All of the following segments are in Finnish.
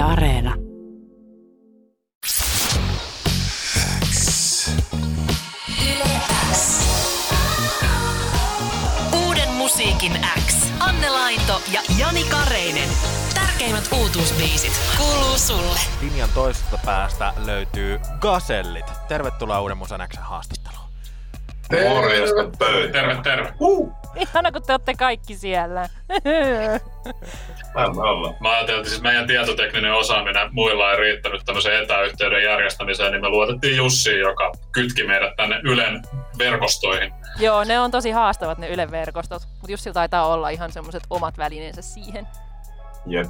Yle Areena. Uuden musiikin X. Anne Lainto ja Jani Kareinen. Tärkeimmät uutuusbiisit kuuluu sulle. Linjan toisesta päästä löytyy Gasellit. Tervetuloa Uuden Musan Xn haastatteluun. Morjesta pöytä. Terve, terve. Ihana, kun te olette kaikki siellä. Me ollaan. Mä ajattelin, että siis meidän tietotekninen osaaminen muilla ei riittänyt tämmöisen etäyhteyden järjestämiseen, niin me luotettiin Jussiin, joka kytki meidät tänne Ylen verkostoihin. Joo, ne on tosi haastavat ne Ylen verkostot, mutta Jussi taitaa olla ihan semmoiset omat välineensä siihen. Jep.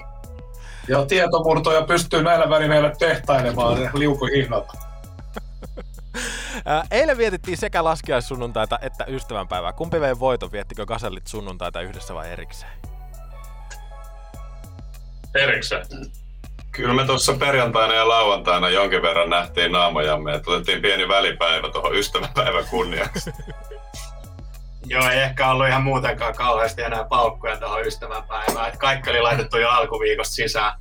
Ja tietomurtoja pystyy näillä välineillä tehtailemaan. Ää, Eilen vietettiin sekä laskiaissunnuntaita että ystävänpäivää. Kumpi vei voiton? Viettikö Gasellit sunnuntaita yhdessä vai erikseen? Erikseen. Kyllä me tuossa perjantaina ja lauantaina jonkin verran nähtiin naamojamme, että otettiin pieni välipäivä tuohon ystävänpäivän kunniaksi. Joo, ei ehkä ollut ihan muutenkaan kauheasti enää paukkuja tuohon ystävänpäivään. Että kaikki oli laitettu jo alkuviikosta sisään.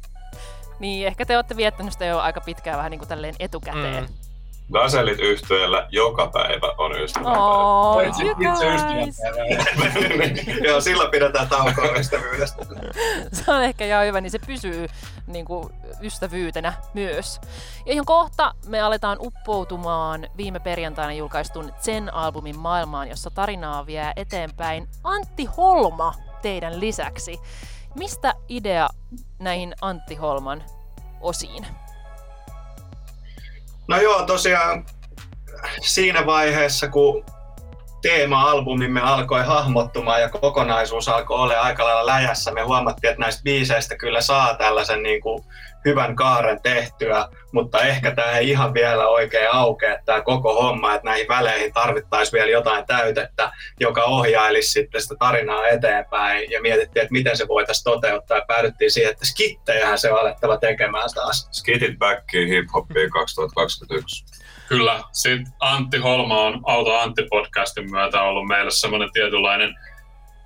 Niin, ehkä te olette viettänyt sitä jo aika pitkään vähän niin kuin tälleen etukäteen. Mm. Gaselit yhtyeellä joka päivä on ystävänpäivä. Oh, itse ystävänpäivää. Joo, silloin pidetään taukoa ystävyydestä. Se on ehkä ihan hyvä, niin se pysyy niin kuin, ystävyytenä myös. Ja ihan kohta me aletaan uppoutumaan viime perjantaina julkaistun Zen-albumin maailmaan, jossa tarinaa vie eteenpäin Antti Holma teidän lisäksi. Mistä idea näihin Antti Holman osiin? No joo, tosiaan siinä vaiheessa, kun teema-albumimme alkoi hahmottumaan ja kokonaisuus alkoi olla aika lailla läjässä, me huomattiin, että näistä biiseistä kyllä saa tällaisen niin kuin hyvän kaaren tehtyä, mutta ehkä tämä ei ihan vielä oikein aukea tämä koko homma, että näihin väleihin tarvittaisiin vielä jotain täytettä, joka ohjailisi sitten sitä tarinaa eteenpäin ja mietittiin, että miten se voitaisiin toteuttaa ja päädyttiin siihen, että skittejähän se on alettava tekemään taas. Skitit backiin hip-hopiin 2021. Kyllä, sitten Antti Holma on Auto Antti-podcastin myötä ollut meille semmoinen tietynlainen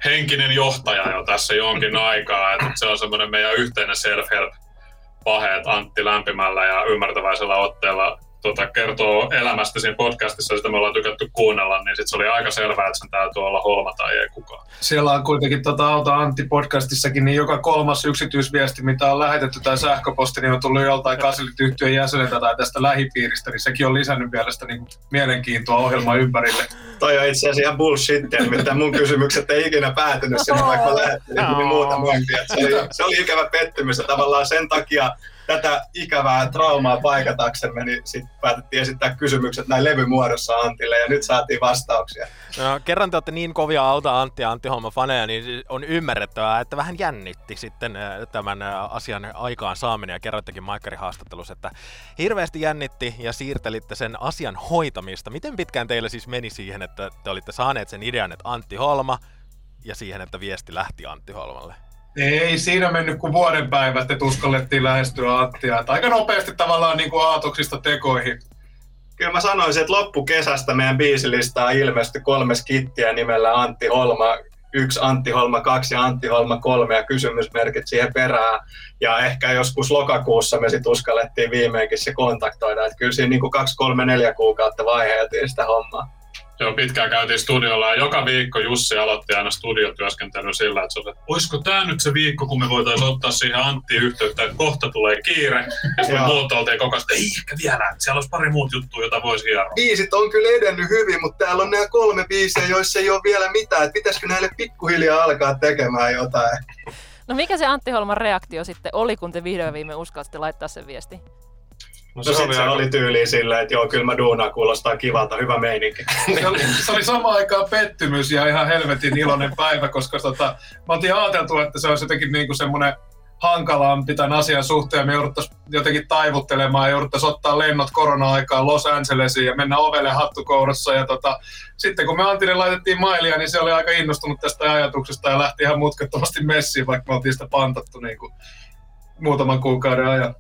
henkinen johtaja jo tässä jonkin aikaa. Että se on semmoinen meidän yhteinen self-help paheet Antti lämpimällä ja ymmärtäväisellä otteella tota, kertoo elämästä siinä podcastissa, ja sitä me ollaan tykätty kuunnella, niin sit se oli aika selvää, että sen täytyy olla Holma tai ei kukaan. Siellä on kuitenkin tota Auta Antti podcastissakin, niin joka kolmas yksityisviesti, mitä on lähetetty tai sähköposti, niin on tullut joltain Gaselit yhtyön jäseneltä tai tästä lähipiiristä, niin sekin on lisännyt mielestä niin mielenkiintoa ohjelman ympärille. Toi on itse asiassa ihan bullshittia, nimittäin mun kysymykset ei ikinä päätynyt sinne, vaikka mä lähettelin niin muuta muotia. Se oli, se oli ikävä pettymys ja tavallaan sen takia tätä ikävää traumaa paikataksemme, niin sitten päätettiin esittää kysymykset näin levymuodossa Antille ja nyt saatiin vastauksia. No, kerran te olette niin kovia Auta Antti ja Antti Holma faneja, niin on ymmärrettävää, että vähän jännitti sitten äh, tämän äh, asian aikaan saaminen ja kerroittekin Maikkarin haastattelussa, että hirveästi jännitti ja siirtelitte sen asian hoitamista. Miten pitkään teille siis meni siihen, että te olitte saaneet sen idean, että Antti Holma ja siihen, että viesti lähti Antti Holmalle? Ei siinä mennyt kuin vuoden päivä, että uskallettiin lähestyä Anttia. Että aika nopeasti tavallaan niin kuin aatoksista tekoihin. Kyllä mä sanoisin, että loppukesästä meidän biisilistaan ilmestyi kolme skittiä nimellä Antti Holma, yksi Antti Holma 2 ja Antti Holma 3 ja kysymysmerkit siihen perään. Ja ehkä joskus lokakuussa me sitten uskallettiin viimeinkin se kontaktoida. Että kyllä siinä niin kuin kaksi, kolme, neljä kuukautta vaiheeltiin sitä hommaa. Joo, pitkään käytiin studiolla ja joka viikko Jussi aloitti aina studiotyöskentelyn sillä, että se oli, että olisiko tämä nyt se viikko, kun me voitaisiin ottaa siihen Antti yhteyttä, että kohta tulee kiire. Ja sitten muut oltiin koko ajan, ei ehkä vielä, että siellä olisi pari muut juttua, jota voisi hieroa. Biisit on kyllä edennyt hyvin, mutta täällä on nämä kolme biisiä, joissa ei ole vielä mitään. Että pitäisikö näille pikkuhiljaa alkaa tekemään jotain? No mikä se Antti Holman reaktio sitten oli, kun te vihdoin viime uskalsitte laittaa sen viesti? No, no sit se oli tyyliin silleen, että joo, kyllä mä duunaan, kuulostaa kivalta, hyvä meininki. Se oli, se oli samaan aikaan pettymys ja ihan helvetin iloinen päivä, koska tota, me oltiin ajateltu, että se olisi jotenkin niin kuin semmoinen hankalampi tämän asian suhteen. Me jouduttaisiin jotenkin taivuttelemaan ja jouduttaisiin ottaa lennot korona-aikaan Los Angelesiin ja mennä ovelle hattukourassa. Ja tota, sitten kun me Antille laitettiin mailia, niin se oli aika innostunut tästä ajatuksesta ja lähti ihan mutkattomasti messiin, vaikka me oltiin sitä pantattu niin kuin muutaman kuukauden ajan.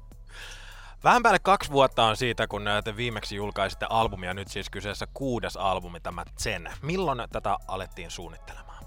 Vähän päälle kaksi vuotta on siitä, kun te viimeksi julkaisitte albumia, nyt siis kyseessä kuudes albumi, tämä Zen. Milloin tätä alettiin suunnittelemaan?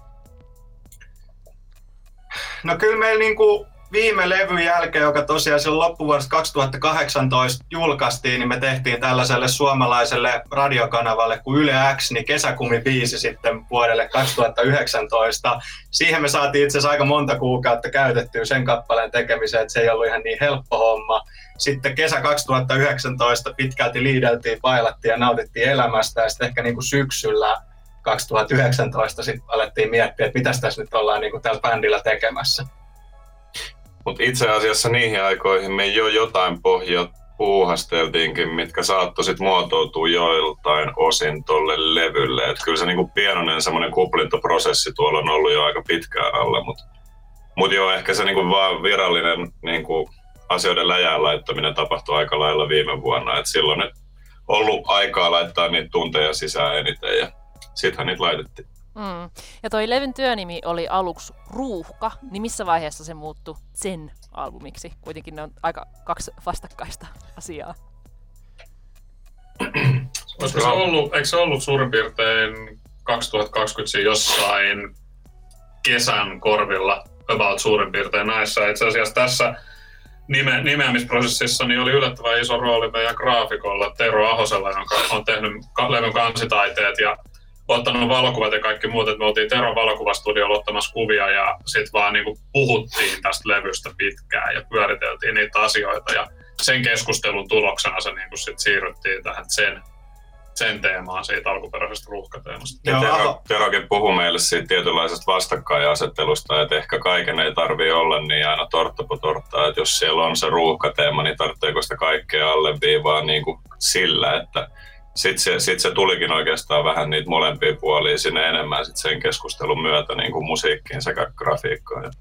No kyllä meillä niinku viime levyn jälkeen, joka tosiaan silloin loppuvuodesta 2018 julkaistiin, niin me tehtiin tällaiselle suomalaiselle radiokanavalle kuin Yle X, niin kesäkumi biisi sitten vuodelle 2019. Siihen me saatiin itse asiassa aika monta kuukautta käytettyä sen kappaleen tekemiseen, että se ei ollut ihan niin helppo homma. Sitten kesä 2019 pitkälti liideltiin, pailattiin ja nautittiin elämästä ja sitten ehkä niin kuin syksyllä 2019 sitten alettiin miettiä, että mitä tässä nyt ollaan niin kuin tällä bändillä tekemässä. Mutta itse asiassa niihin aikoihin me jo jotain pohjaa puuhasteltiinkin, mitkä saattoi sitten muotoutua joiltain osin tuolle levylle. Et kyllä se niinku pienoinen semmoinen kuplintoprosessi tuolla on ollut jo aika pitkään alla, mutta mut joo, ehkä se niinku vaan virallinen niinku asioiden läjään laittaminen tapahtui aika lailla viime vuonna. Et silloin nyt ollut aikaa laittaa niitä tunteja sisään eniten ja sittenhän niitä laitettiin. Mm. Ja toi levyn työnimi oli aluksi Ruuhka, niin missä vaiheessa se muuttui sen albumiksi? Kuitenkin ne on aika kaksi vastakkaista asiaa. Olisiko se ollut, eikö se ollut suurin piirtein 2020 jossain kesän korvilla about suurin piirtein näissä. Itse asiassa tässä nime, nimeämisprosessissa niin oli yllättävän iso rooli meidän graafikolla Tero Ahosella, joka on tehnyt levyn kansitaiteet ja ottanut valokuvat ja kaikki muut, että me oltiin Teron valokuvastudiolla ottamassa kuvia ja sitten vaan niinku puhuttiin tästä levystä pitkään ja pyöriteltiin niitä asioita ja sen keskustelun tuloksena se niinku sit siirryttiin tähän sen, sen teemaan siitä alkuperäisestä ruuhkateemasta. Ja Tero, Terokin puhui meille siitä tietynlaisesta vastakkainasettelusta, että ehkä kaiken ei tarvi olla niin aina tortta po torttaa, että jos siellä on se ruuhkateema, niin tarvitseeko sitä kaikkea alleviivaa niin kuin sillä, että sitten se, sit se tulikin oikeastaan vähän niitä molempia puolia sinne enemmän sit sen keskustelun myötä niin kuin musiikkiin sekä grafiikkaan ja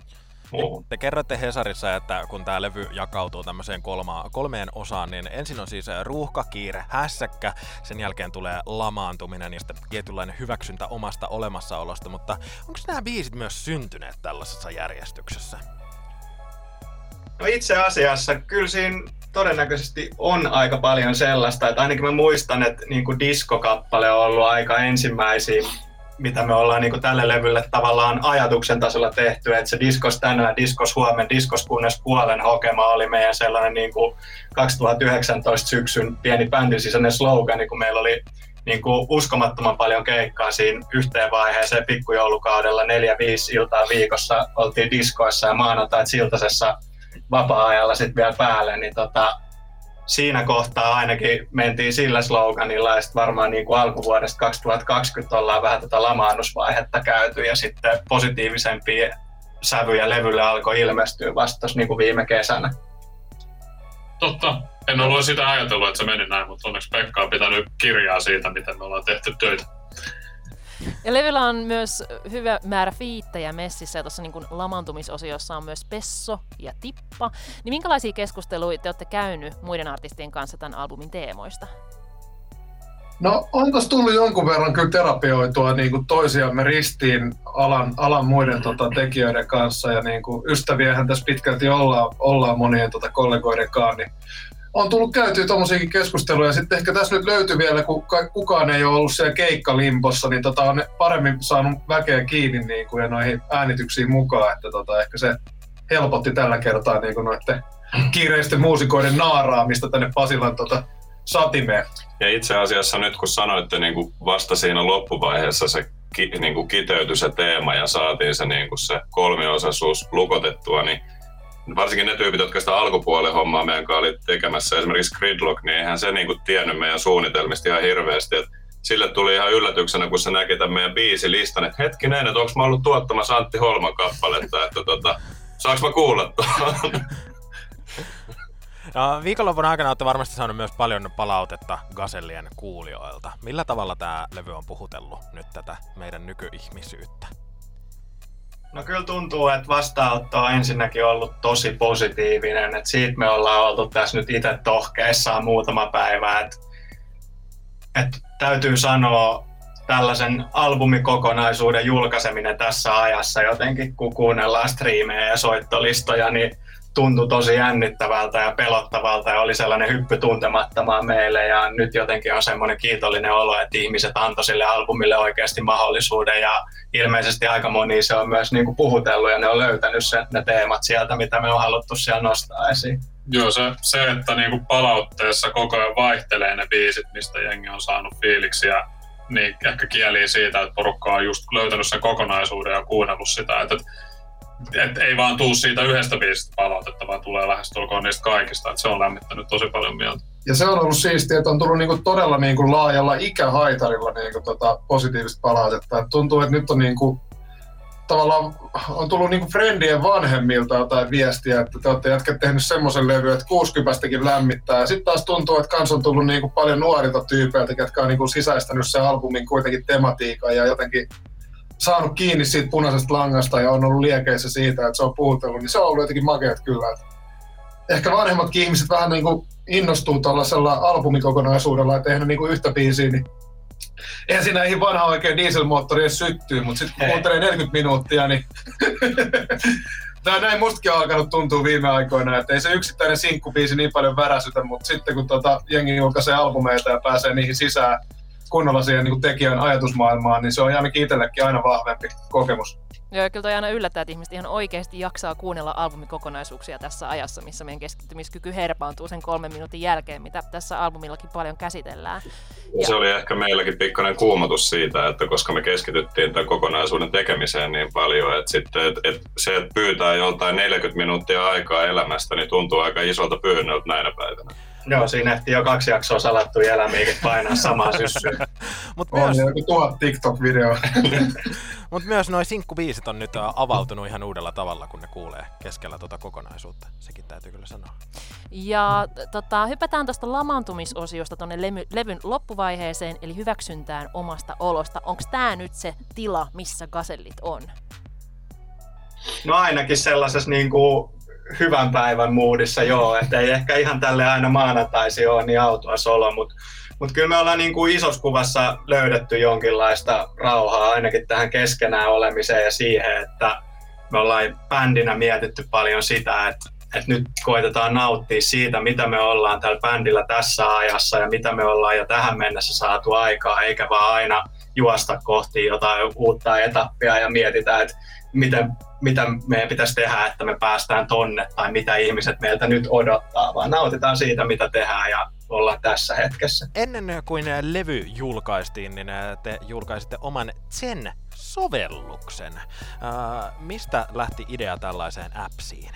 muuhun. Te kerroitte Hesarissa, että kun tämä levy jakautuu tämmöiseen kolma, kolmeen osaan, niin ensin on siis ruuhka, kiire, hässäkkä, sen jälkeen tulee lamaantuminen ja sitten tietynlainen hyväksyntä omasta olemassaolosta, mutta onko nämä biisit myös syntyneet tällaisessa järjestyksessä? No itse asiassa kyllä siinä todennäköisesti on aika paljon sellaista, että ainakin mä muistan, että niin kuin diskokappale on ollut aika ensimmäisiä, mitä me ollaan niin kuin tälle levylle tavallaan ajatuksen tasolla tehty, että se diskos tänään, diskos huomenna, diskos kunnes puolen hokema oli meidän sellainen niin kuin 2019 syksyn pieni bändin sisäinen slogan, kun meillä oli niin kuin uskomattoman paljon keikkaa siinä yhteen vaiheeseen pikkujoulukaudella, neljä, viisi iltaa viikossa oltiin diskoissa ja maanantait Siltasessa vapaa-ajalla sitten vielä päälle, niin tota, siinä kohtaa ainakin mentiin sillä sloganilla ja sitten varmaan niin kuin alkuvuodesta 2020 ollaan vähän tätä lamaannusvaihetta käyty ja sitten positiivisempia sävyjä levylle alkoi ilmestyä vasta niin kuin viime kesänä. Totta. En ollut sitä ajatellut, että se meni näin, mutta onneksi Pekka on pitänyt kirjaa siitä, miten me ollaan tehty töitä. Ja levyllä on myös hyvä määrä fiittejä messissä ja tuossa niin lamantumisosiossa on myös Pesso ja Tippa. Niin minkälaisia keskusteluja te olette käynyt muiden artistien kanssa tämän albumin teemoista? No onko tullut jonkun verran kyllä terapioitua niin kuin toisiamme ristiin alan, alan muiden tota, tekijöiden kanssa ja niin kuin ystäviähän tässä pitkälti ollaan, ollaan monien tota, kollegoiden kanssa, niin on tullut käytyä tuommoisiakin keskusteluja. Sitten ehkä tässä nyt löytyy vielä, kun kukaan ei ole ollut siellä keikkalimpossa, niin tota on paremmin saanut väkeä kiinni niin kuin, ja noihin äänityksiin mukaan. Että tota, ehkä se helpotti tällä kertaa niin kuin noiden kiireisten muusikoiden naaraamista tänne Pasilan tota, satimeen. Ja itse asiassa nyt kun sanoitte niin kuin vasta siinä loppuvaiheessa se ki, niin kuin kiteytyi se teema ja saatiin se, niin kuin se kolmiosaisuus lukotettua, niin varsinkin ne tyypit, jotka sitä alkupuolen hommaa meidän kanssa oli tekemässä, esimerkiksi Gridlock, niin eihän se niinku tiennyt meidän suunnitelmista ihan hirveästi. Et sille tuli ihan yllätyksenä, kun se näki tämän meidän biisilistan, että hetkinen, että onko mä ollut tuottamassa Antti Holman kappaletta, että tota, saanko mä kuulla? No, viikonlopun aikana olette varmasti saanut myös paljon palautetta Gasellien kuulijoilta. Millä tavalla tämä levy on puhutellut nyt tätä meidän nykyihmisyyttä? No kyllä tuntuu, että vastaanotto on ensinnäkin ollut tosi positiivinen. että siitä me ollaan oltu tässä nyt itse tohkeissaan muutama päivä. Että et täytyy sanoa, tällaisen albumikokonaisuuden julkaiseminen tässä ajassa jotenkin, kun kuunnellaan striimejä ja soittolistoja, niin tuntui tosi jännittävältä ja pelottavalta ja oli sellainen hyppy tuntemattomaan meille ja nyt jotenkin on semmoinen kiitollinen olo, että ihmiset antoi sille albumille oikeasti mahdollisuuden ja ilmeisesti aika moni se on myös niin kuin puhutellut ja ne on löytänyt sen, ne teemat sieltä, mitä me on haluttu siellä nostaa esiin. Joo, se, se että niinku palautteessa koko ajan vaihtelee ne biisit, mistä jengi on saanut fiiliksiä, niin ehkä kieli siitä, että porukka on just löytänyt sen kokonaisuuden ja kuunnellut sitä. Että, et ei vaan tuu siitä yhdestä biisistä palautetta, vaan tulee lähestulkoon niistä kaikista. Että se on lämmittänyt tosi paljon mieltä. Ja se on ollut siistiä, että on tullut niinku todella niinku laajalla ikähaitarilla niinku tota positiivista palautetta. Et tuntuu, että nyt on niinku tavallaan on tullut niinku friendien vanhemmilta jotain viestiä, että te olette jätkät tehnyt semmoisen levy, että 60 lämmittää. Sitten taas tuntuu, että kans on tullut niinku paljon nuorilta tyypeiltä, jotka on niinku sisäistänyt sen albumin kuitenkin tematiikan ja jotenkin saanut kiinni siitä punaisesta langasta ja on ollut liekeissä siitä, että se on puhutellut, niin se on ollut jotenkin makeat kyllä. Ehkä vanhemmatkin ihmiset vähän niin kuin innostuu tuollaisella albumikokonaisuudella ja tehdään niin kuin yhtä biisiä, niin eihän siinä ei vanha oikein dieselmoottori syttyy, mutta sitten kun kuuntelee 40 minuuttia, niin Tämä näin mustakin on alkanut tuntua viime aikoina, että ei se yksittäinen sinkkubiisi niin paljon väräsytä, mutta sitten kun tota, jengi julkaisee albumeita ja pääsee niihin sisään, kunnolla siihen niin tekijän ajatusmaailmaan, niin se on ainakin itsellekin aina vahvempi kokemus. Joo, kyllä toi aina yllättää, että ihmiset ihan oikeasti jaksaa kuunnella albumikokonaisuuksia tässä ajassa, missä meidän keskittymiskyky herpaantuu sen kolmen minuutin jälkeen, mitä tässä albumillakin paljon käsitellään. Ja... Se oli ehkä meilläkin pikkainen kuumotus siitä, että koska me keskityttiin tämän kokonaisuuden tekemiseen niin paljon, että sitten että, että se, että pyytää joltain 40 minuuttia aikaa elämästä, niin tuntuu aika isolta pyynnöltä näinä päivinä. Joo, siinä ehti jo kaksi jaksoa salattu elämiäkin painaa samaa syssyä. Mut on myös... joku tuhat TikTok-video. Mutta myös noin sinkkubiisit on nyt avautunut ihan uudella tavalla, kun ne kuulee keskellä tuota kokonaisuutta. Sekin täytyy kyllä sanoa. Ja tota, hypätään tuosta lamaantumisosiosta tuonne levy, levyn loppuvaiheeseen, eli hyväksyntään omasta olosta. Onko tämä nyt se tila, missä gasellit on? No ainakin sellaisessa niin kuin hyvän päivän moodissa joo, että ei ehkä ihan tälle aina maanantaisi ole niin autua solo, mutta mut kyllä me ollaan niin kuin isossa kuvassa löydetty jonkinlaista rauhaa ainakin tähän keskenään olemiseen ja siihen, että me ollaan bändinä mietitty paljon sitä, että, että nyt koitetaan nauttia siitä, mitä me ollaan tällä bändillä tässä ajassa ja mitä me ollaan jo tähän mennessä saatu aikaa, eikä vaan aina juosta kohti jotain uutta etappia ja mietitään, että miten mitä meidän pitäisi tehdä, että me päästään tonne tai mitä ihmiset meiltä nyt odottaa, vaan nautitaan siitä, mitä tehdään ja olla tässä hetkessä. Ennen kuin levy julkaistiin, niin te julkaisitte oman Zen-sovelluksen. Uh, mistä lähti idea tällaiseen appsiin?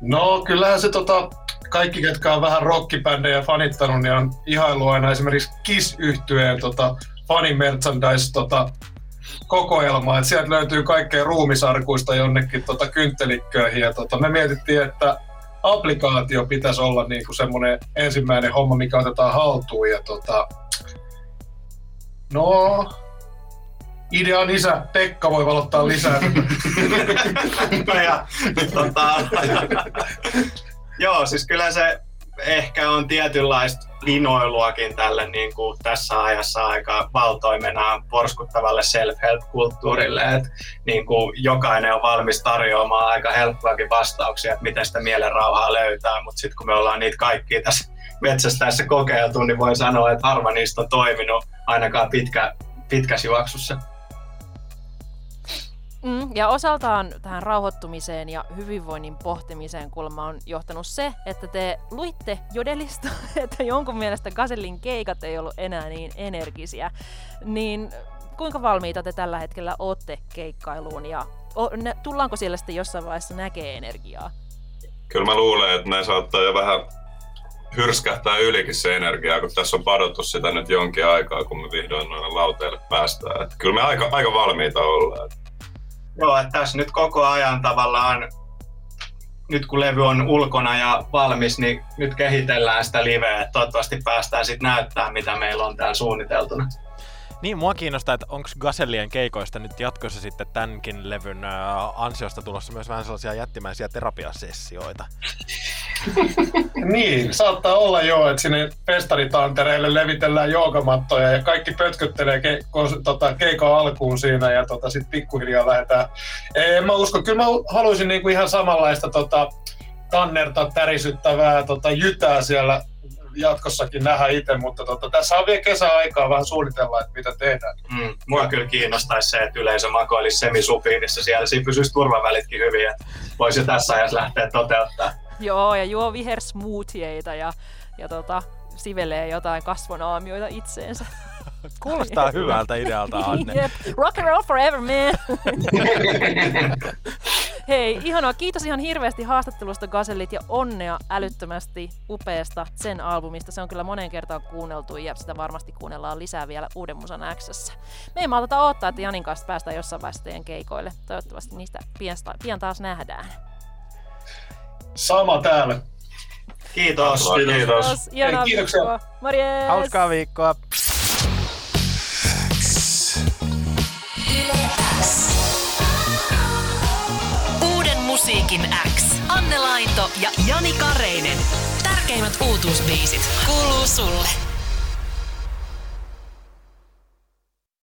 No kyllähän se tota, kaikki, ketkä on vähän rockibändejä fanittanut, niin on ihailu aina esimerkiksi Kiss-yhtyeen tota, fanimerchandise tota, kokoelma, että sieltä löytyy kaikkea ruumisarkuista jonnekin tota, kynttelikköihin. Ja tota, me mietittiin, että applikaatio pitäisi olla niin kuin semmoinen ensimmäinen homma, mikä otetaan haltuun. Ja tota, no, idean isä Pekka voi valottaa lisää. no ja, tota, joo, siis kyllä se ehkä on tietynlaista linoiluakin tälle niin kuin tässä ajassa aika valtoimena porskuttavalle self-help-kulttuurille, että niin kuin jokainen on valmis tarjoamaan aika helppoakin vastauksia, että miten sitä mielen rauhaa löytää, mutta sitten kun me ollaan niitä kaikkia tässä metsästäessä kokeiltu, niin voi sanoa, että harva niistä on toiminut ainakaan pitkä, pitkässä juoksussa. Mm, ja osaltaan tähän rauhoittumiseen ja hyvinvoinnin pohtimiseen kulma on johtanut se, että te luitte jodelista, että jonkun mielestä Gasellin keikat ei ollut enää niin energisiä. Niin kuinka valmiita te tällä hetkellä olette keikkailuun ja tullaanko siellä sitten jossain vaiheessa näkee energiaa? Kyllä mä luulen, että ne saattaa jo vähän hyrskähtää ylikin se energiaa, kun tässä on padottu sitä nyt jonkin aikaa, kun me vihdoin noille lauteille päästään. Että kyllä me aika, aika valmiita ollaan. Joo, että tässä nyt koko ajan tavallaan, nyt kun levy on ulkona ja valmis, niin nyt kehitellään sitä liveä, että toivottavasti päästään sitten näyttämään, mitä meillä on täällä suunniteltuna. Niin, mua kiinnostaa, että onko Gasellien keikoista nyt jatkossa sitten tämänkin levyn ansiosta tulossa myös vähän sellaisia jättimäisiä terapiasessioita? Niin, saattaa olla jo, että sinne festaritantereille levitellään joogamattoja ja kaikki pötköttelee ke, kun, tota, keikan alkuun siinä ja tota, sitten pikkuhiljaa lähdetään. En mä usko, kyllä mä haluaisin niinku ihan samanlaista tota, tannerta tärisyttävää tota, jytää siellä jatkossakin nähdä itse, mutta tota, tässä on vielä kesäaikaa vähän suunnitella, että mitä tehdään. Mm, mua kyllä kiinnostaisi se, että yleisö makoilisi semisupiinissa siellä. Siinä pysyisi turvavälitkin hyvin, että voisi tässä ajassa lähteä toteuttaa. Joo, ja juo vihersmoothieita ja, ja tota, sivelee jotain kasvonaamioita itseensä. Kuulostaa hyvältä idealta, Anne. Jep. Rock and roll forever, man! Hei, ihanaa. Kiitos ihan hirveästi haastattelusta Gazellit ja onnea älyttömästi upeasta sen albumista. Se on kyllä monen kertaan kuunneltu ja sitä varmasti kuunnellaan lisää vielä Uuden Musan Xssä. Me ei maltata odottaa, että Janin kanssa päästään jossain vaiheessa teidän keikoille. Toivottavasti niistä pian, pian taas nähdään. Sama täällä. Kiitos. Kiitos. Kiitos. Ihanaa Hei, kiitoksia. viikkoa. Morjes! Hauskaa viikkoa. Uuden musiikin X. Anne Laito ja Jani Kareinen. Tärkeimmät uutuusbiisit kuuluu sulle.